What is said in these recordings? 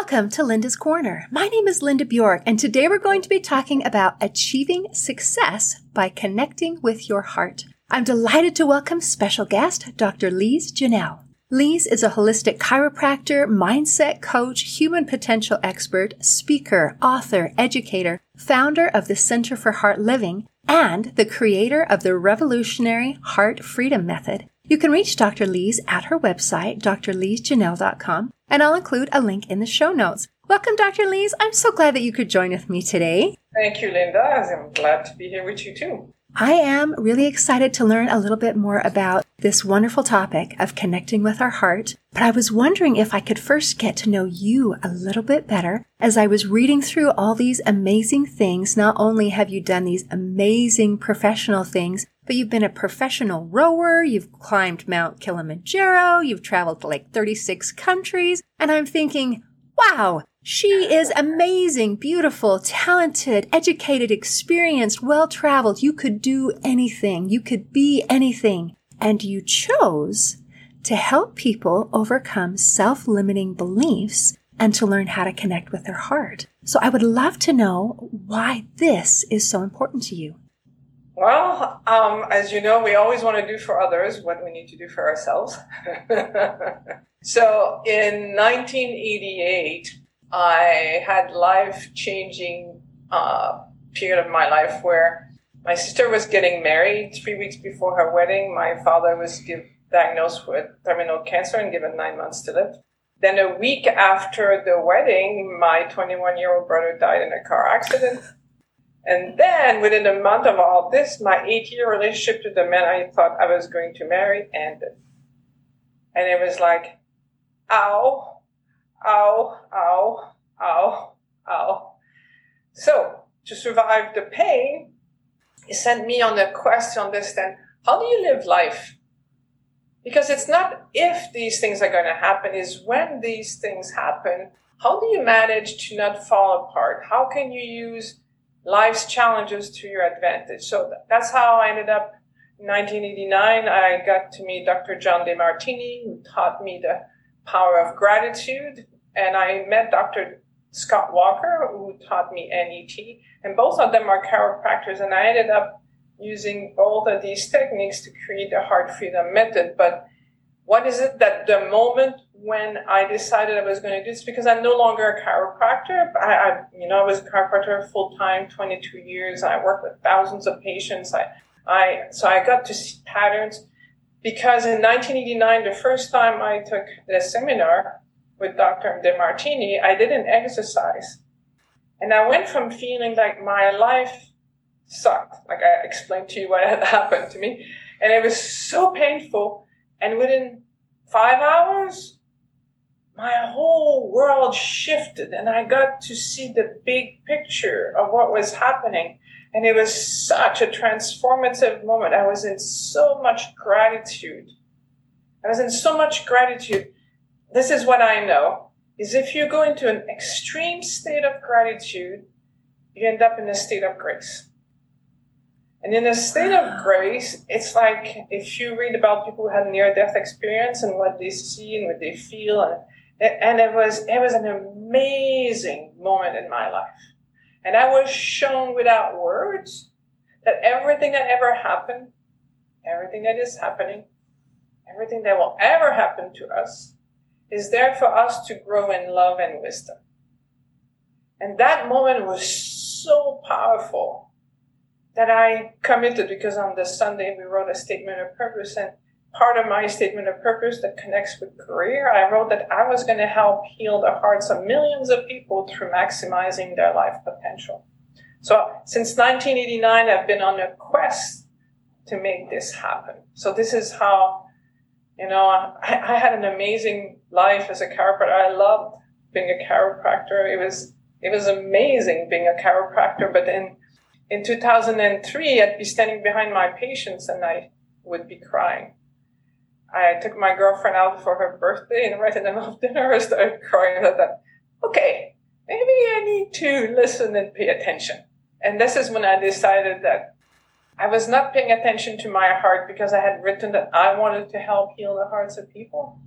Welcome to Linda's Corner. My name is Linda Bjork, and today we're going to be talking about achieving success by connecting with your heart. I'm delighted to welcome special guest, Dr. Lise Janelle. Lise is a holistic chiropractor, mindset coach, human potential expert, speaker, author, educator, founder of the Center for Heart Living, and the creator of the revolutionary Heart Freedom Method. You can reach Dr. Lise at her website, drlisejanelle.com, and I'll include a link in the show notes. Welcome, Dr. Lise. I'm so glad that you could join with me today. Thank you, Linda. I'm glad to be here with you too. I am really excited to learn a little bit more about this wonderful topic of connecting with our heart. But I was wondering if I could first get to know you a little bit better. As I was reading through all these amazing things, not only have you done these amazing professional things, but you've been a professional rower, you've climbed Mount Kilimanjaro, you've traveled to like 36 countries, and I'm thinking, wow, she is amazing, beautiful, talented, educated, experienced, well traveled. You could do anything. You could be anything. And you chose to help people overcome self limiting beliefs and to learn how to connect with their heart. So I would love to know why this is so important to you. Well, um, as you know, we always want to do for others what we need to do for ourselves. so in 1988, I had life changing uh, period of my life where my sister was getting married three weeks before her wedding. My father was give, diagnosed with terminal cancer and given nine months to live. Then a week after the wedding, my 21 year old brother died in a car accident. And then within a month of all this, my eight year relationship to the man I thought I was going to marry ended. And it was like, ow, ow, ow, ow, ow. So to survive the pain, he sent me on a quest to understand how do you live life? Because it's not if these things are going to happen, is when these things happen, how do you manage to not fall apart? How can you use life's challenges to your advantage. So that's how I ended up in 1989. I got to meet Dr. John Demartini, who taught me the power of gratitude. And I met Dr. Scott Walker, who taught me NET. And both of them are chiropractors. And I ended up using both of these techniques to create the Heart Freedom Method. But what is it that the moment when I decided I was going to do this because I'm no longer a chiropractor. I, I you know, I was a chiropractor full time, 22 years. I worked with thousands of patients. I, I, so I got to see patterns because in 1989, the first time I took the seminar with Dr. Demartini, I didn't exercise. And I went from feeling like my life sucked, like I explained to you what had happened to me, and it was so painful. And within five hours, my whole world shifted and I got to see the big picture of what was happening. And it was such a transformative moment. I was in so much gratitude. I was in so much gratitude. This is what I know is if you go into an extreme state of gratitude, you end up in a state of grace. And in a state of grace, it's like if you read about people who had near death experience and what they see and what they feel and and it was it was an amazing moment in my life. And i was shown without words that everything that ever happened everything that is happening everything that will ever happen to us is there for us to grow in love and wisdom. And that moment was so powerful that i committed because on the sunday we wrote a statement of purpose and part of my statement of purpose that connects with career, I wrote that I was going to help heal the hearts of millions of people through maximizing their life potential. So since 1989, I've been on a quest to make this happen. So this is how, you know, I, I had an amazing life as a chiropractor. I loved being a chiropractor. It was, it was amazing being a chiropractor. But in, in 2003, I'd be standing behind my patients and I would be crying I took my girlfriend out for her birthday, and right in the middle of dinner, I started crying. I thought, okay, maybe I need to listen and pay attention. And this is when I decided that I was not paying attention to my heart because I had written that I wanted to help heal the hearts of people.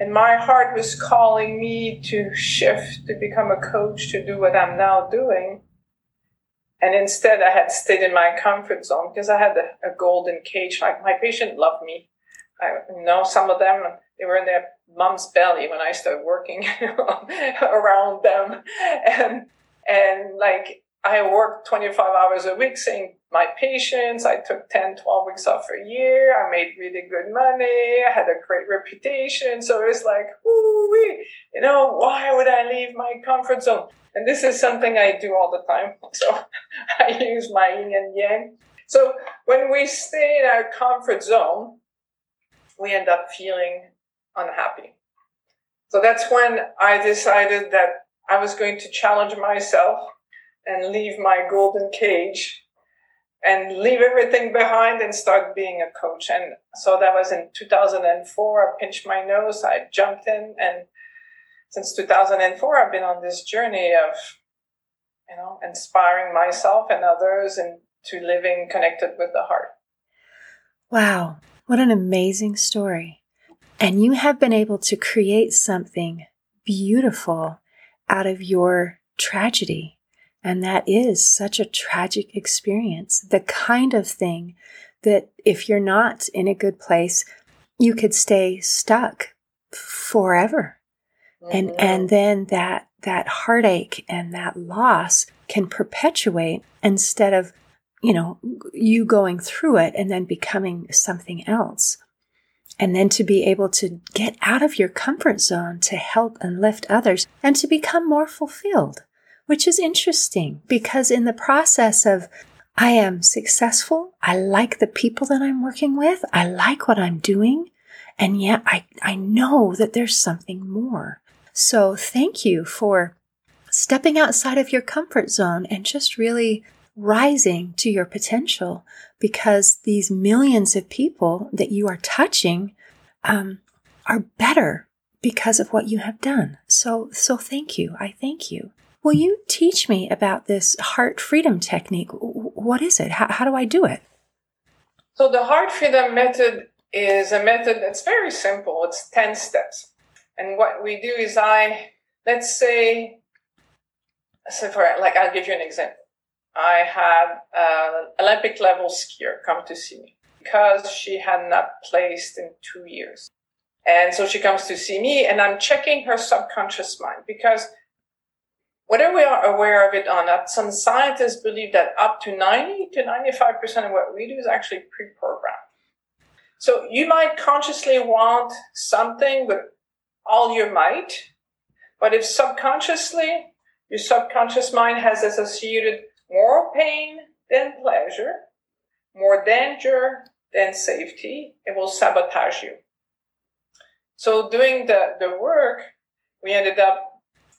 And my heart was calling me to shift, to become a coach, to do what I'm now doing. And instead, I had stayed in my comfort zone because I had a, a golden cage. Like my patient loved me. I know some of them they were in their mom's belly when I started working around them, and and like I worked 25 hours a week seeing my patients. I took 10, 12 weeks off a year. I made really good money. I had a great reputation. So it was like, ooh, you know, why would I leave my comfort zone? And this is something I do all the time. So I use my yin and yang. So when we stay in our comfort zone, we end up feeling unhappy. So that's when I decided that I was going to challenge myself and leave my golden cage and leave everything behind and start being a coach. And so that was in 2004. I pinched my nose, I jumped in, and since 2004, I've been on this journey of, you know, inspiring myself and others into living connected with the heart. Wow, what an amazing story. And you have been able to create something beautiful out of your tragedy and that is such a tragic experience. The kind of thing that if you're not in a good place, you could stay stuck forever. Mm-hmm. And, and then that, that heartache and that loss can perpetuate instead of, you know, you going through it and then becoming something else. And then to be able to get out of your comfort zone to help and lift others and to become more fulfilled which is interesting because in the process of I am successful, I like the people that I'm working with, I like what I'm doing, and yet I, I know that there's something more. So thank you for stepping outside of your comfort zone and just really rising to your potential because these millions of people that you are touching um, are better because of what you have done. So, so thank you. I thank you. Will you teach me about this heart freedom technique? What is it? How, how do I do it? So, the heart freedom method is a method that's very simple. It's 10 steps. And what we do is I, let's say, so for like, I'll give you an example. I had an uh, Olympic level skier come to see me because she had not placed in two years. And so she comes to see me and I'm checking her subconscious mind because whether we are aware of it or not, some scientists believe that up to 90 to 95% of what we do is actually pre-programmed. So you might consciously want something with all your might, but if subconsciously your subconscious mind has associated more pain than pleasure, more danger than safety, it will sabotage you. So doing the, the work, we ended up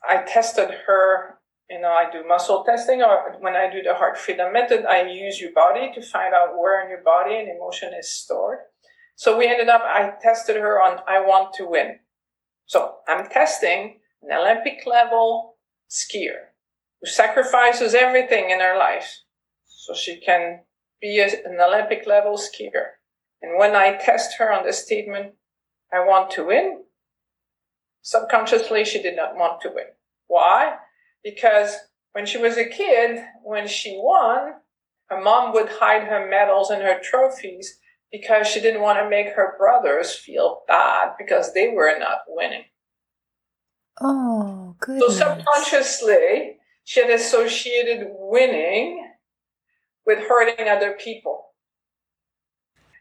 I tested her. You know, I do muscle testing, or when I do the heart freedom method, I use your body to find out where in your body an emotion is stored. So we ended up, I tested her on I want to win. So I'm testing an Olympic level skier who sacrifices everything in her life so she can be an Olympic level skier. And when I test her on the statement, I want to win, subconsciously she did not want to win. Why? Because when she was a kid, when she won, her mom would hide her medals and her trophies because she didn't want to make her brothers feel bad because they were not winning. Oh, good. So subconsciously, she had associated winning with hurting other people.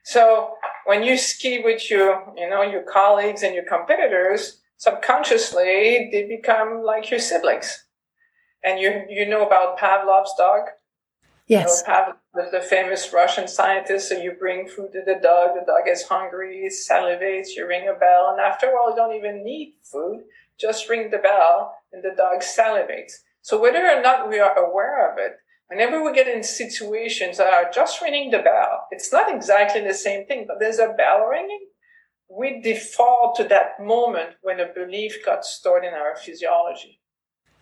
So when you ski with your, you know, your colleagues and your competitors, subconsciously they become like your siblings. And you you know about Pavlov's dog? Yes. You know, Pavlov, the famous Russian scientist. So you bring food to the dog, the dog is hungry, it salivates, you ring a bell, and after a while you don't even need food. Just ring the bell and the dog salivates. So whether or not we are aware of it, whenever we get in situations that are just ringing the bell, it's not exactly the same thing, but there's a bell ringing we default to that moment when a belief got stored in our physiology.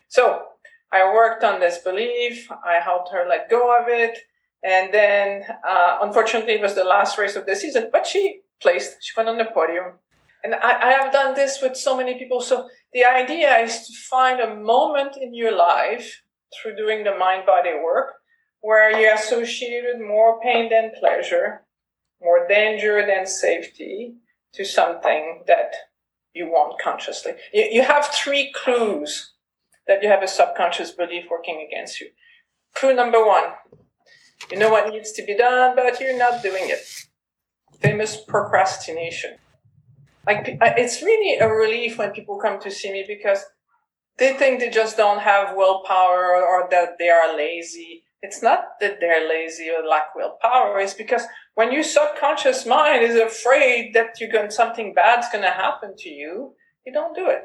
So I worked on this belief. I helped her let go of it. And then, uh, unfortunately, it was the last race of the season, but she placed, she went on the podium. And I, I have done this with so many people. So the idea is to find a moment in your life through doing the mind body work where you associated more pain than pleasure, more danger than safety to something that you want consciously. You, you have three clues that you have a subconscious belief working against you. Clue number one you know what needs to be done, but you're not doing it. Famous procrastination. Like, it's really a relief when people come to see me because they think they just don't have willpower or that they are lazy. It's not that they're lazy or lack willpower. It's because when your subconscious mind is afraid that you're going, something bad's going to happen to you, you don't do it.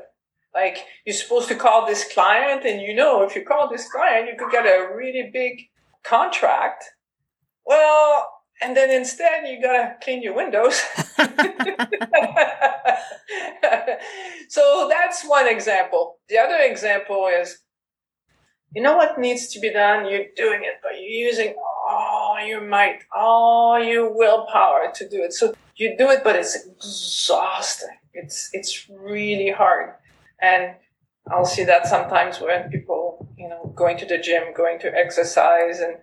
Like you're supposed to call this client and you know, if you call this client, you could get a really big contract. Well, and then instead you gotta clean your windows. so that's one example. The other example is, you know what needs to be done? You're doing it, but you're using all your might, all your willpower to do it. So you do it, but it's exhausting. It's it's really hard, and I'll see that sometimes when people, you know, going to the gym, going to exercise, and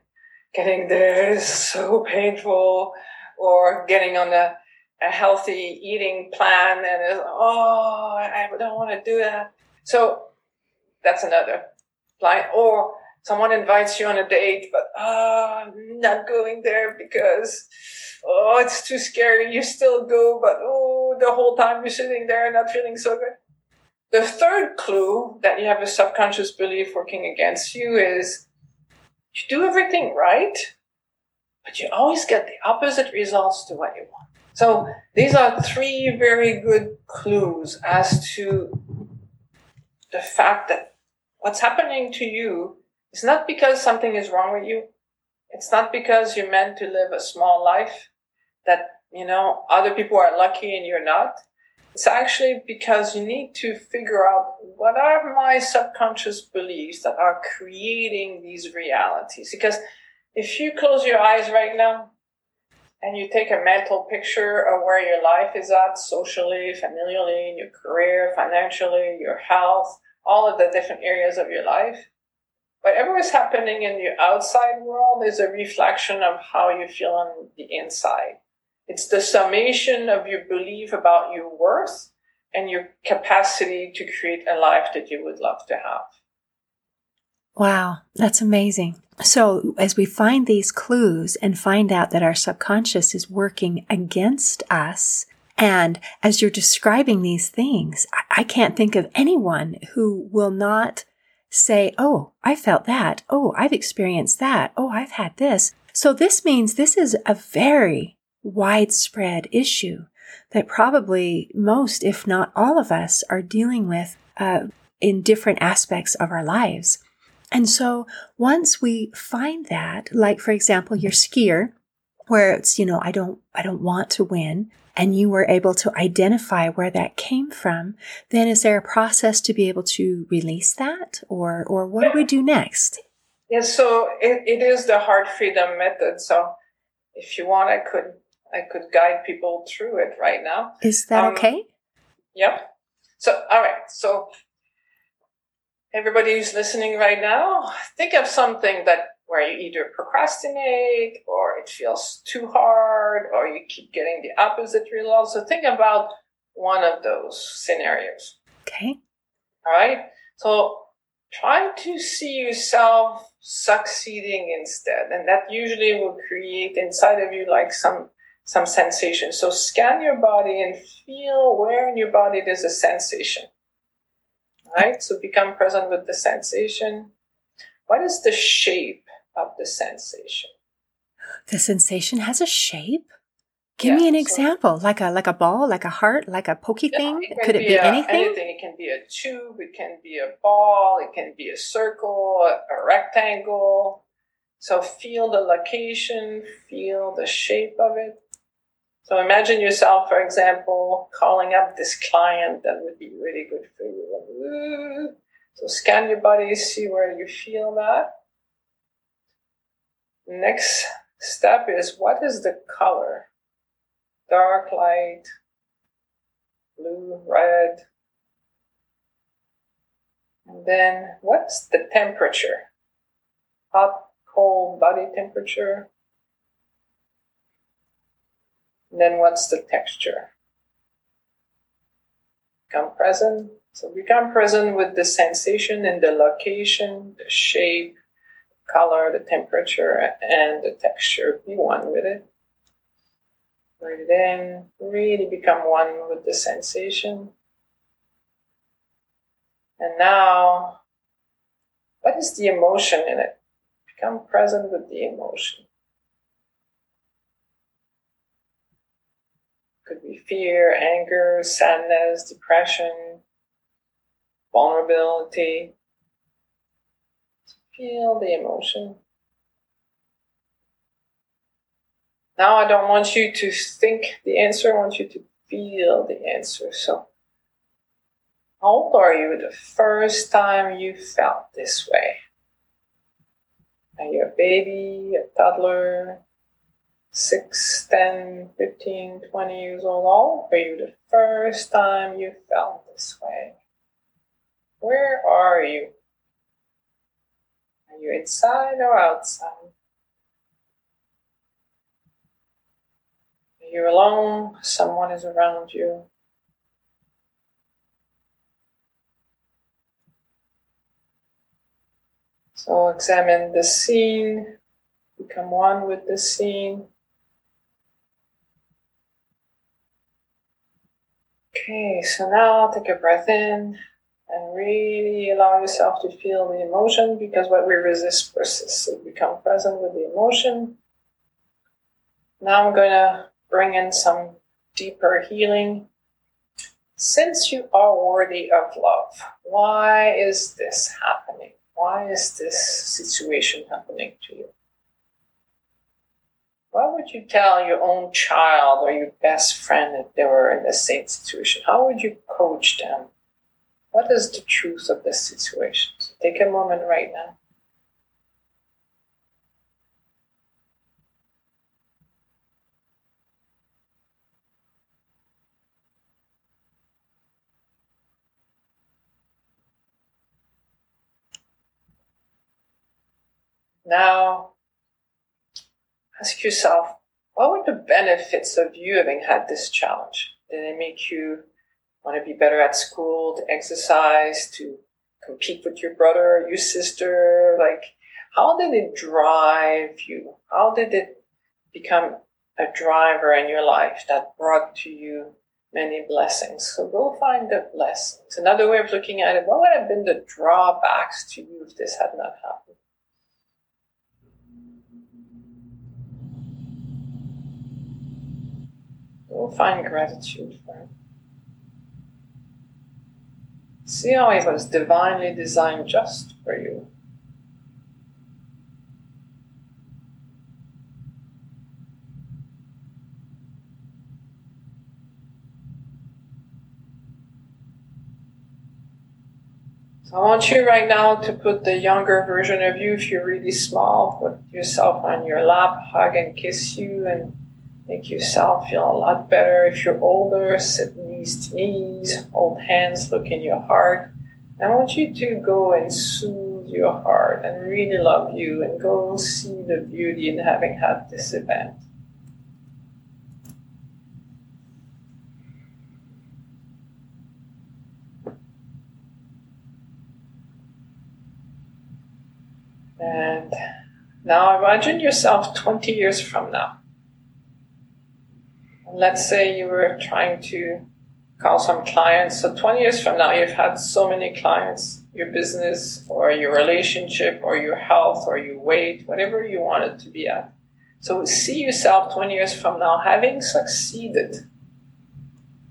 getting there is so painful, or getting on a, a healthy eating plan and oh, I don't want to do that. So that's another line. Or someone invites you on a date, but oh, I'm not going there because oh, it's too scary. You still go, but oh, the whole time you're sitting there not feeling so good. The third clue that you have a subconscious belief working against you is you do everything right, but you always get the opposite results to what you want. So these are three very good clues as to the fact that what's happening to you is not because something is wrong with you. It's not because you're meant to live a small life that, you know, other people are lucky and you're not. It's actually because you need to figure out what are my subconscious beliefs that are creating these realities. Because if you close your eyes right now and you take a mental picture of where your life is at socially, familially, in your career, financially, your health, all of the different areas of your life, whatever is happening in the outside world is a reflection of how you feel on the inside. It's the summation of your belief about your worth and your capacity to create a life that you would love to have. Wow, that's amazing. So, as we find these clues and find out that our subconscious is working against us, and as you're describing these things, I can't think of anyone who will not say, Oh, I felt that. Oh, I've experienced that. Oh, I've had this. So this means this is a very widespread issue that probably most, if not all of us, are dealing with uh, in different aspects of our lives. And so once we find that, like for example, your skier, where it's, you know, I don't, I don't want to win, and you were able to identify where that came from, then is there a process to be able to release that? Or, or what do we do next? Yes, so it, it is the heart freedom method. So if you want, I could I could guide people through it right now. Is that um, okay? Yep. So, all right. So, everybody who's listening right now, think of something that where you either procrastinate or it feels too hard or you keep getting the opposite results. So, think about one of those scenarios. Okay. All right. So, try to see yourself succeeding instead. And that usually will create inside of you like some some sensation. So scan your body and feel where in your body there's a sensation. Right? So become present with the sensation. What is the shape of the sensation? The sensation has a shape? Give yeah, me an so example, like a like a ball, like a heart, like a pokey yeah, thing. It Could it be a, anything? anything? It can be a tube, it can be a ball, it can be a circle, a, a rectangle. So feel the location, feel the shape of it. So imagine yourself, for example, calling up this client that would be really good for you. So scan your body, see where you feel that. Next step is what is the color? Dark light, blue, red. And then what's the temperature? Hot, cold body temperature. And then what's the texture? Become present. So become present with the sensation and the location, the shape, color, the temperature, and the texture. Be one with it. Breathe in, really become one with the sensation. And now, what is the emotion in it? Become present with the emotion. Could be fear, anger, sadness, depression, vulnerability. Feel the emotion. Now I don't want you to think the answer, I want you to feel the answer. So, how old are you the first time you felt this way? Are you a baby, a toddler, 6, 10, 15, 20 years old? How are you the first time you felt this way? Where are you? Are you inside or outside? Are you alone? Someone is around you. So examine the scene, become one with the scene. Okay, so now take a breath in and really allow yourself to feel the emotion because what we resist persists. So become present with the emotion. Now I'm going to bring in some deeper healing. Since you are worthy of love, why is this happening? Why is this situation happening to you? What would you tell your own child or your best friend if they were in the same situation? How would you coach them? What is the truth of this situation? So take a moment right now. Now, ask yourself what were the benefits of you having had this challenge? Did it make you want to be better at school, to exercise, to compete with your brother, your sister? Like, how did it drive you? How did it become a driver in your life that brought to you many blessings? So go find the blessings. Another way of looking at it, what would have been the drawbacks to you if this had not happened? Go find gratitude for it. See how it was divinely designed just for you. So I want you right now to put the younger version of you, if you're really small, put yourself on your lap, hug and kiss you, and Make yourself feel a lot better. If you're older, sit knees to knees, hold hands, look in your heart. I want you to go and soothe your heart and really love you and go see the beauty in having had this event. And now imagine yourself 20 years from now let's say you were trying to call some clients. So 20 years from now, you've had so many clients, your business or your relationship or your health or your weight, whatever you want it to be at. So see yourself 20 years from now having succeeded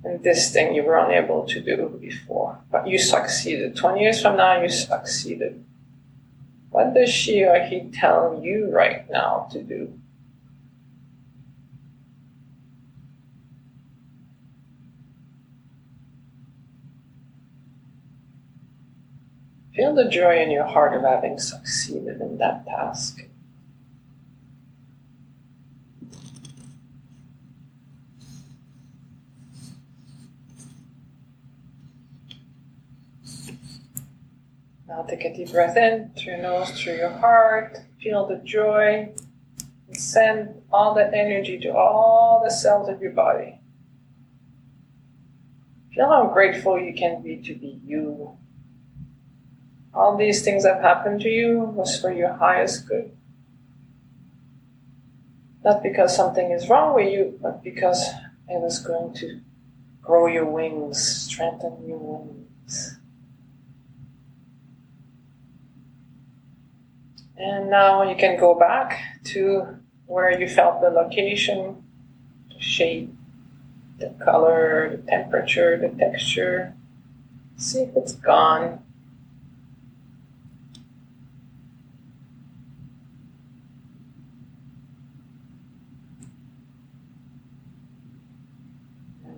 in this thing you were unable to do before. But you succeeded. 20 years from now, you succeeded. What does she or he tell you right now to do? Feel the joy in your heart of having succeeded in that task. Now take a deep breath in through your nose, through your heart. Feel the joy. And send all that energy to all the cells of your body. Feel how grateful you can be to be you, all these things that happened to you was for your highest good. Not because something is wrong with you, but because it was going to grow your wings, strengthen your wings. And now you can go back to where you felt the location, the shape, the color, the temperature, the texture. See if it's gone.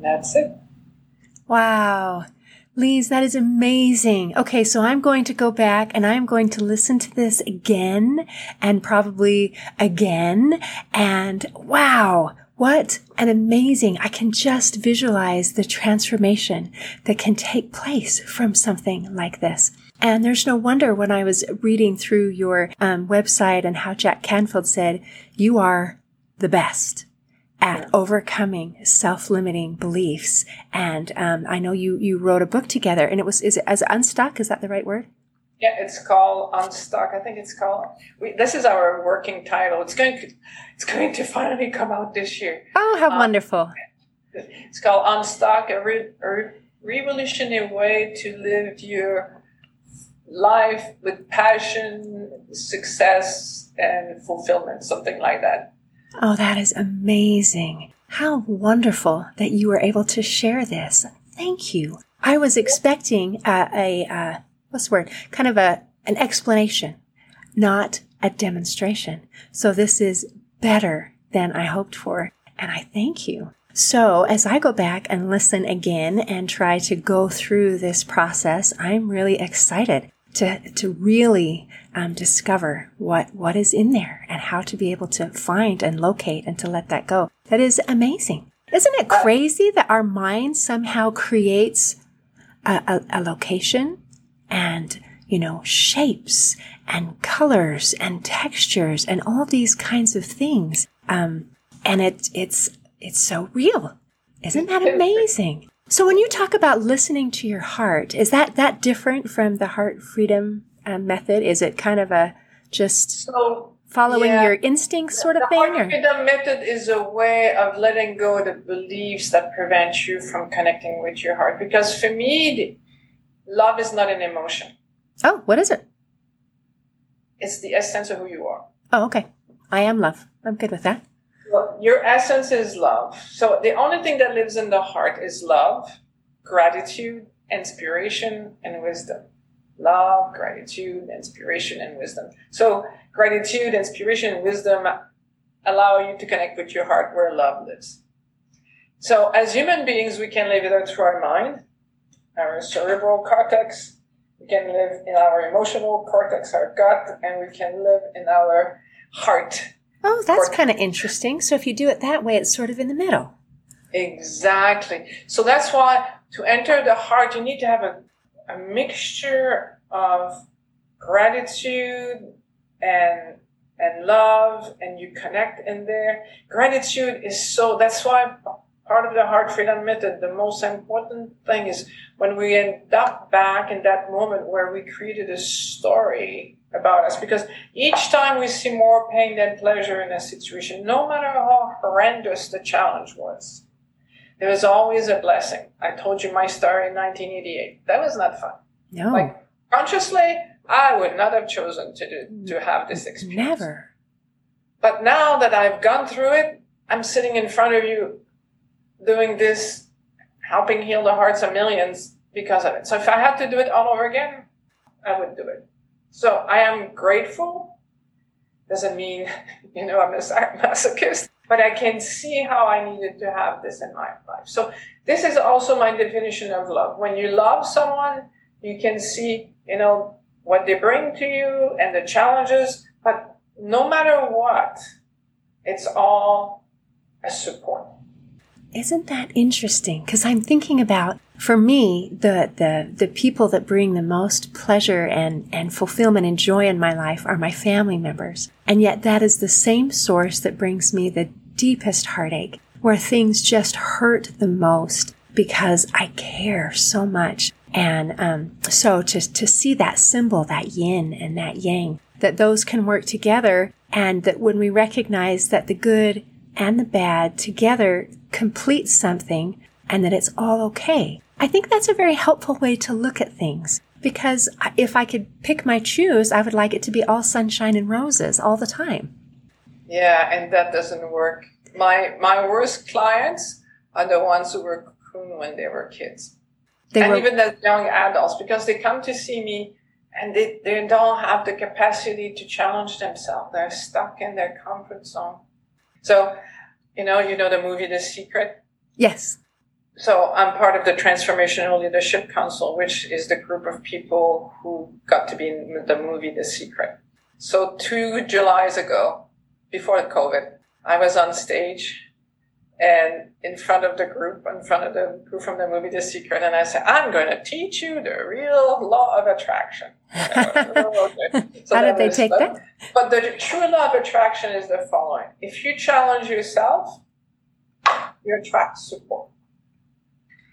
That's it. Wow. Lise, that is amazing. Okay, so I'm going to go back and I'm going to listen to this again and probably again. And wow, what an amazing, I can just visualize the transformation that can take place from something like this. And there's no wonder when I was reading through your um, website and how Jack Canfield said, you are the best at overcoming self-limiting beliefs. And um, I know you you wrote a book together, and it was is it as unstuck? Is that the right word? Yeah, it's called Unstuck. I think it's called. We, this is our working title. It's going to it's going to finally come out this year. Oh, how um, wonderful! It's called Unstuck, a, re, a revolutionary way to live your life with passion, success, and fulfillment, something like that. Oh, that is amazing. How wonderful that you were able to share this. Thank you. I was expecting a, a, a what's the word? Kind of a, an explanation, not a demonstration. So this is better than I hoped for. And I thank you. So as I go back and listen again and try to go through this process, I'm really excited to, to really um, discover what, what is in there and how to be able to find and locate and to let that go. That is amazing. Isn't it crazy that our mind somehow creates a, a, a location and, you know, shapes and colors and textures and all these kinds of things. Um, and it, it's, it's so real. Isn't that amazing? So when you talk about listening to your heart, is that that different from the heart freedom um, method? Is it kind of a just so, following yeah, your instincts sort of the thing? The heart freedom method is a way of letting go of the beliefs that prevent you from connecting with your heart. Because for me, love is not an emotion. Oh, what is it? It's the essence of who you are. Oh, okay. I am love. I'm good with that. Your essence is love. So the only thing that lives in the heart is love, gratitude, inspiration, and wisdom. Love, gratitude, inspiration, and wisdom. So gratitude, inspiration, wisdom allow you to connect with your heart where love lives. So as human beings, we can live either through our mind, our cerebral cortex, we can live in our emotional cortex, our gut, and we can live in our heart, Oh, that's kind of interesting. So if you do it that way, it's sort of in the middle. Exactly. So that's why to enter the heart, you need to have a, a mixture of gratitude and and love and you connect in there. Gratitude is so that's why part of the heart freedom method, the most important thing is when we end up back in that moment where we created a story about us because each time we see more pain than pleasure in a situation, no matter how horrendous the challenge was, there was always a blessing. I told you my story in 1988. That was not fun. No. Like consciously, I would not have chosen to do, to have this experience. Never. But now that I've gone through it, I'm sitting in front of you doing this, helping heal the hearts of millions because of it. So if I had to do it all over again, I would do it. So I am grateful. Doesn't mean, you know, I'm a masochist, but I can see how I needed to have this in my life. So this is also my definition of love. When you love someone, you can see, you know, what they bring to you and the challenges, but no matter what, it's all a support. Isn't that interesting? Because I'm thinking about, for me, the, the, the people that bring the most pleasure and, and fulfillment and joy in my life are my family members. And yet that is the same source that brings me the deepest heartache, where things just hurt the most because I care so much. And um, so to, to see that symbol, that yin and that yang, that those can work together and that when we recognize that the good and the bad together complete something and that it's all okay. I think that's a very helpful way to look at things because if I could pick my choose, I would like it to be all sunshine and roses all the time. Yeah, and that doesn't work. My my worst clients are the ones who were cocoon when they were kids. They and were... even as young adults because they come to see me and they, they don't have the capacity to challenge themselves. They're stuck in their comfort zone. So, you know, you know the movie The Secret? Yes. So I'm part of the Transformational Leadership Council, which is the group of people who got to be in the movie The Secret. So two Julys ago, before COVID, I was on stage and in front of the group, in front of the group from the movie The Secret, and I said, "I'm going to teach you the real law of attraction." so How did they take that? But the true law of attraction is the following: if you challenge yourself, you attract support.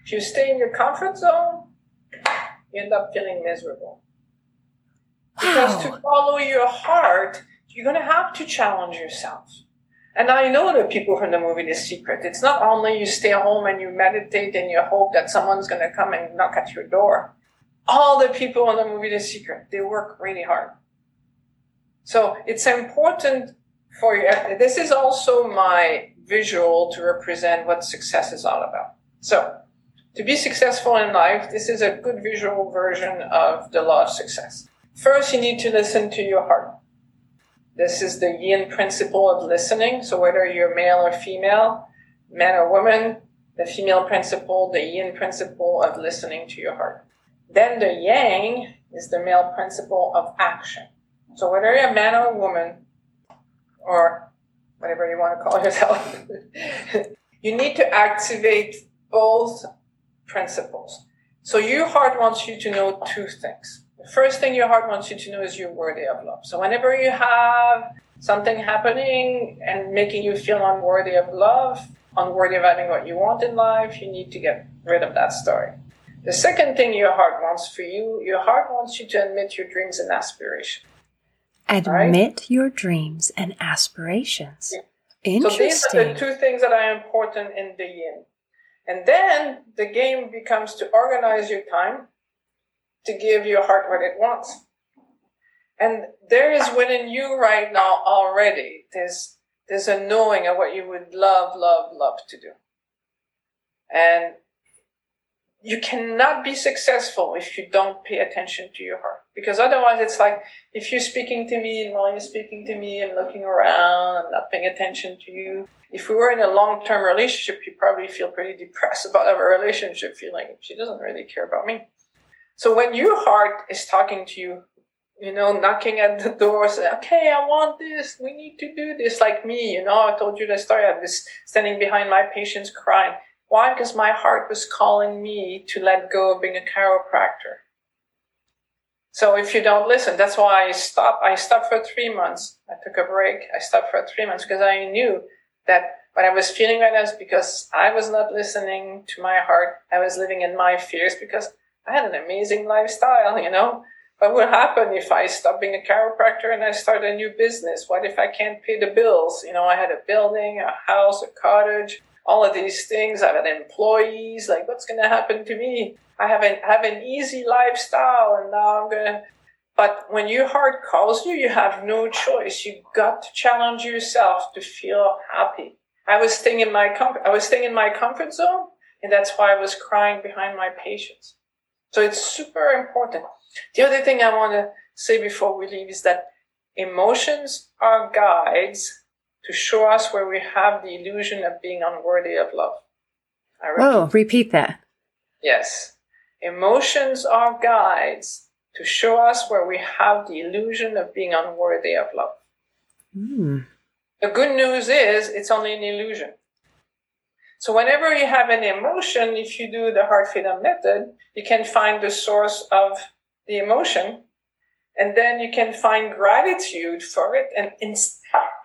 If you stay in your comfort zone, you end up feeling miserable. Wow. Because to follow your heart, you're going to have to challenge yourself. And I know the people from the movie The Secret. It's not only you stay home and you meditate and you hope that someone's going to come and knock at your door. All the people in the movie The Secret, they work really hard. So it's important for you. This is also my visual to represent what success is all about. So to be successful in life, this is a good visual version of the law of success. First, you need to listen to your heart. This is the yin principle of listening. So whether you're male or female, man or woman, the female principle, the yin principle of listening to your heart. Then the yang is the male principle of action. So whether you're a man or a woman, or whatever you want to call yourself, you need to activate both principles. So your heart wants you to know two things. First thing your heart wants you to know is you're worthy of love. So whenever you have something happening and making you feel unworthy of love, unworthy of having what you want in life, you need to get rid of that story. The second thing your heart wants for you, your heart wants you to admit your dreams and aspirations. Admit right? your dreams and aspirations. Yeah. Interesting. So these are the two things that are important in the yin. And then the game becomes to organize your time to give your heart what it wants. And there is within you right now already, there's, there's a knowing of what you would love, love, love to do. And you cannot be successful if you don't pay attention to your heart. Because otherwise it's like, if you're speaking to me and while you're speaking to me, I'm looking around, I'm not paying attention to you. If we were in a long-term relationship, you probably feel pretty depressed about our relationship, feeling she doesn't really care about me. So when your heart is talking to you, you know, knocking at the door, saying, okay, I want this. We need to do this. Like me, you know, I told you the story. I was standing behind my patients crying. Why? Because my heart was calling me to let go of being a chiropractor. So if you don't listen, that's why I stopped. I stopped for three months. I took a break. I stopped for three months because I knew that what I was feeling right now is because I was not listening to my heart. I was living in my fears because I had an amazing lifestyle, you know. But What would happen if I stopped being a chiropractor and I start a new business? What if I can't pay the bills? You know, I had a building, a house, a cottage, all of these things. I had employees. Like, what's going to happen to me? I have an, have an easy lifestyle and now I'm going to. But when your heart calls you, you have no choice. You got to challenge yourself to feel happy. I was staying in my comfort. I was staying in my comfort zone, and that's why I was crying behind my patients. So it's super important. The other thing I want to say before we leave is that emotions are guides to show us where we have the illusion of being unworthy of love. Oh, repeat that. Yes. Emotions are guides to show us where we have the illusion of being unworthy of love. Mm. The good news is it's only an illusion. So whenever you have an emotion, if you do the heart freedom method, you can find the source of the emotion and then you can find gratitude for it and inst-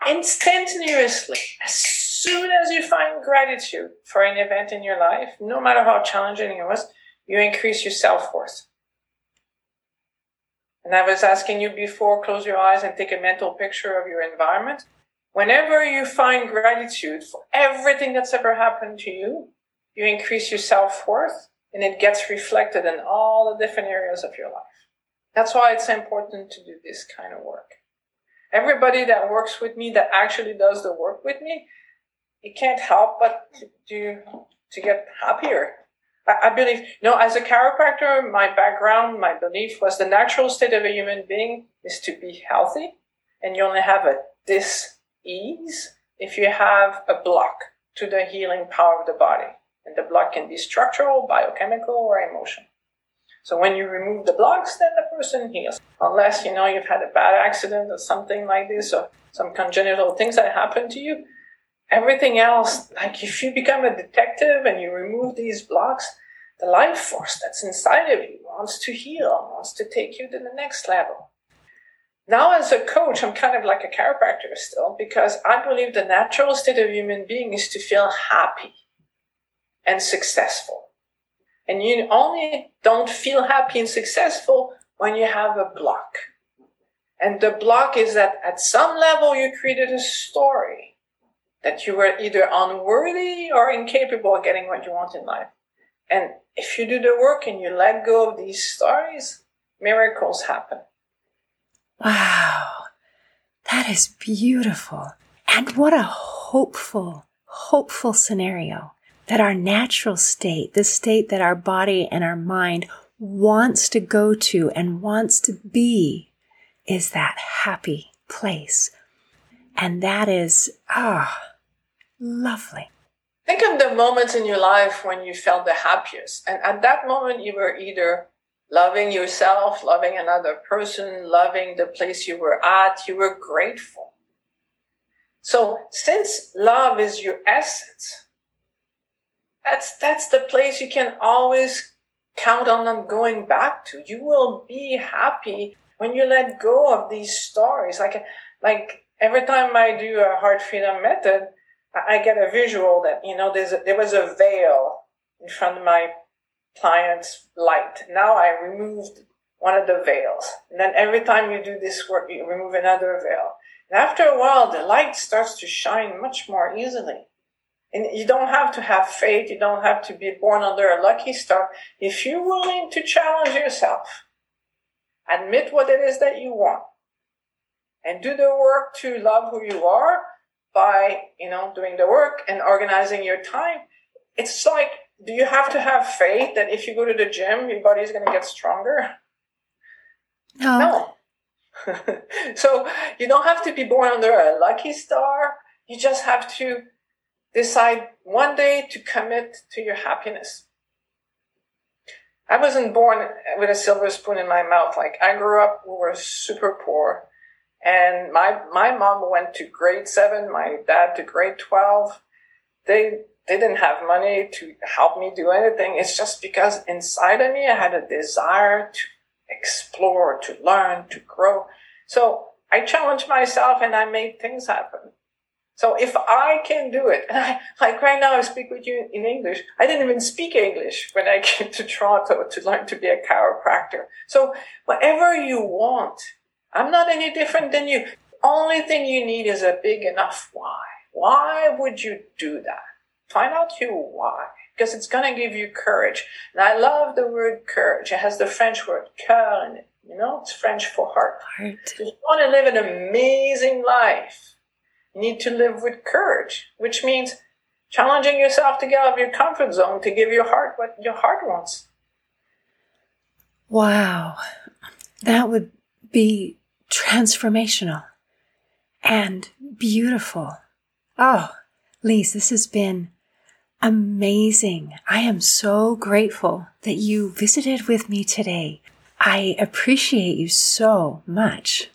instantaneously as soon as you find gratitude for an event in your life no matter how challenging it was you increase your self-worth. And i was asking you before close your eyes and take a mental picture of your environment whenever you find gratitude for everything that's ever happened to you you increase your self-worth and it gets reflected in all the different areas of your life that's why it's important to do this kind of work. Everybody that works with me, that actually does the work with me, it can't help but to, do, to get happier. I, I believe, you know, as a chiropractor, my background, my belief was the natural state of a human being is to be healthy, and you only have a dis-ease if you have a block to the healing power of the body. And the block can be structural, biochemical, or emotional. So when you remove the blocks, then the person heals. Unless, you know, you've had a bad accident or something like this or some congenital things that happen to you. Everything else, like if you become a detective and you remove these blocks, the life force that's inside of you wants to heal, wants to take you to the next level. Now, as a coach, I'm kind of like a chiropractor still because I believe the natural state of human being is to feel happy and successful. And you only don't feel happy and successful when you have a block. And the block is that at some level you created a story that you were either unworthy or incapable of getting what you want in life. And if you do the work and you let go of these stories, miracles happen. Wow, that is beautiful. And what a hopeful, hopeful scenario that our natural state, the state that our body and our mind wants to go to and wants to be, is that happy place. And that is, ah, lovely. Think of the moments in your life when you felt the happiest. And at that moment, you were either loving yourself, loving another person, loving the place you were at, you were grateful. So, since love is your essence, that's that's the place you can always count on them going back to. You will be happy when you let go of these stories. Like like every time I do a heart freedom method, I get a visual that you know there's a, there was a veil in front of my client's light. Now I removed one of the veils, and then every time you do this work, you remove another veil. And after a while, the light starts to shine much more easily. And you don't have to have faith. You don't have to be born under a lucky star. If you're willing to challenge yourself, admit what it is that you want, and do the work to love who you are by, you know, doing the work and organizing your time. It's like, do you have to have faith that if you go to the gym, your body is going to get stronger? No. No. so you don't have to be born under a lucky star. You just have to decide one day to commit to your happiness. I wasn't born with a silver spoon in my mouth. Like I grew up, we were super poor. And my, my mom went to grade seven, my dad to grade 12. They, they didn't have money to help me do anything. It's just because inside of me, I had a desire to explore, to learn, to grow. So I challenged myself and I made things happen. So if I can do it, and I, like right now I speak with you in English, I didn't even speak English when I came to Toronto to learn to be a chiropractor. So whatever you want, I'm not any different than you. Only thing you need is a big enough why. Why would you do that? Find out your why, because it's going to give you courage. And I love the word courage. It has the French word cœur in it. You know, it's French for heart. Heart. If you want to live an amazing life, you need to live with courage, which means challenging yourself to get out of your comfort zone to give your heart what your heart wants. Wow. That would be transformational and beautiful. Oh, Lise, this has been amazing. I am so grateful that you visited with me today. I appreciate you so much.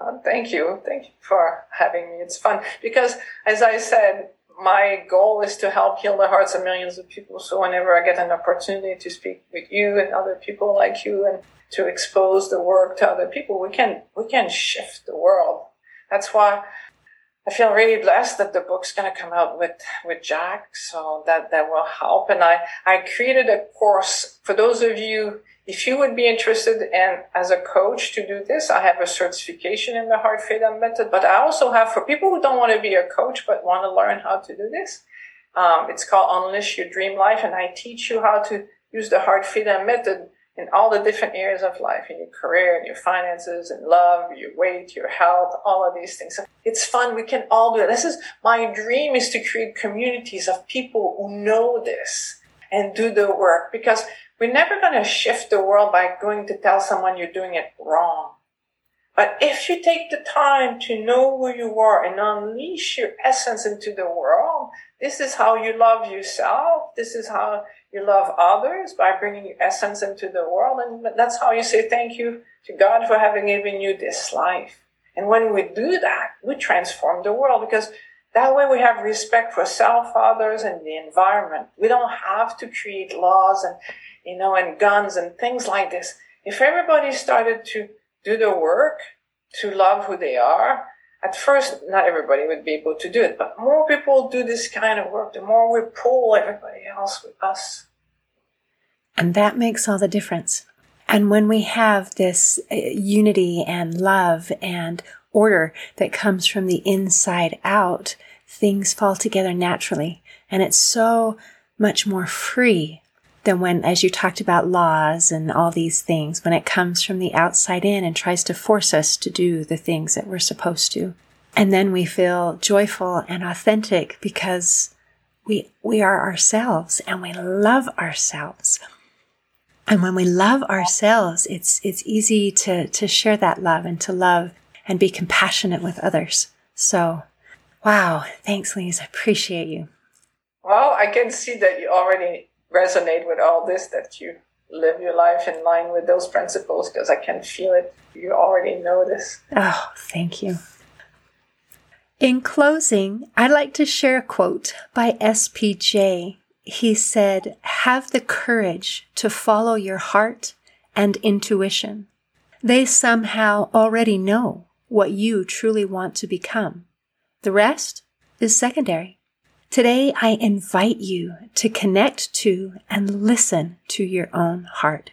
Oh, thank you. Thank you for having me. It's fun because, as I said, my goal is to help heal the hearts of millions of people. So whenever I get an opportunity to speak with you and other people like you and to expose the work to other people, we can we can shift the world. That's why I feel really blessed that the book's going to come out with with Jack, so that that will help. And I I created a course for those of you if you would be interested in as a coach to do this. I have a certification in the Heart Freedom Method, but I also have for people who don't want to be a coach but want to learn how to do this. Um, it's called Unleash Your Dream Life, and I teach you how to use the Heart Freedom Method in all the different areas of life, in your career, in your finances, in love, your weight, your health, all of these things. It's fun. We can all do it. This is my dream is to create communities of people who know this and do the work because we're never going to shift the world by going to tell someone you're doing it wrong. But if you take the time to know who you are and unleash your essence into the world, this is how you love yourself. This is how you love others by bringing your essence into the world. And that's how you say thank you to God for having given you this life. And when we do that, we transform the world because that way we have respect for self, others, and the environment. We don't have to create laws and, you know, and guns and things like this. If everybody started to do the work to love who they are, at first, not everybody would be able to do it, but more people do this kind of work, the more we pull everybody else with us. And that makes all the difference. And when we have this uh, unity and love and order that comes from the inside out, things fall together naturally. And it's so much more free than when, as you talked about laws and all these things, when it comes from the outside in and tries to force us to do the things that we're supposed to. And then we feel joyful and authentic because we, we are ourselves and we love ourselves. And when we love ourselves, it's, it's easy to, to share that love and to love and be compassionate with others. So, wow. Thanks, Lise. I appreciate you. Well, I can see that you already resonate with all this, that you live your life in line with those principles because I can feel it. You already know this. Oh, thank you. In closing, I'd like to share a quote by SPJ. He said, Have the courage to follow your heart and intuition. They somehow already know what you truly want to become. The rest is secondary. Today, I invite you to connect to and listen to your own heart.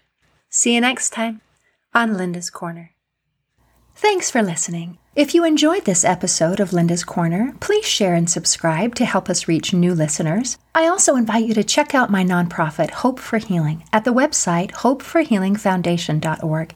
See you next time on Linda's Corner. Thanks for listening. If you enjoyed this episode of Linda's Corner, please share and subscribe to help us reach new listeners. I also invite you to check out my nonprofit, Hope for Healing, at the website hopeforhealingfoundation.org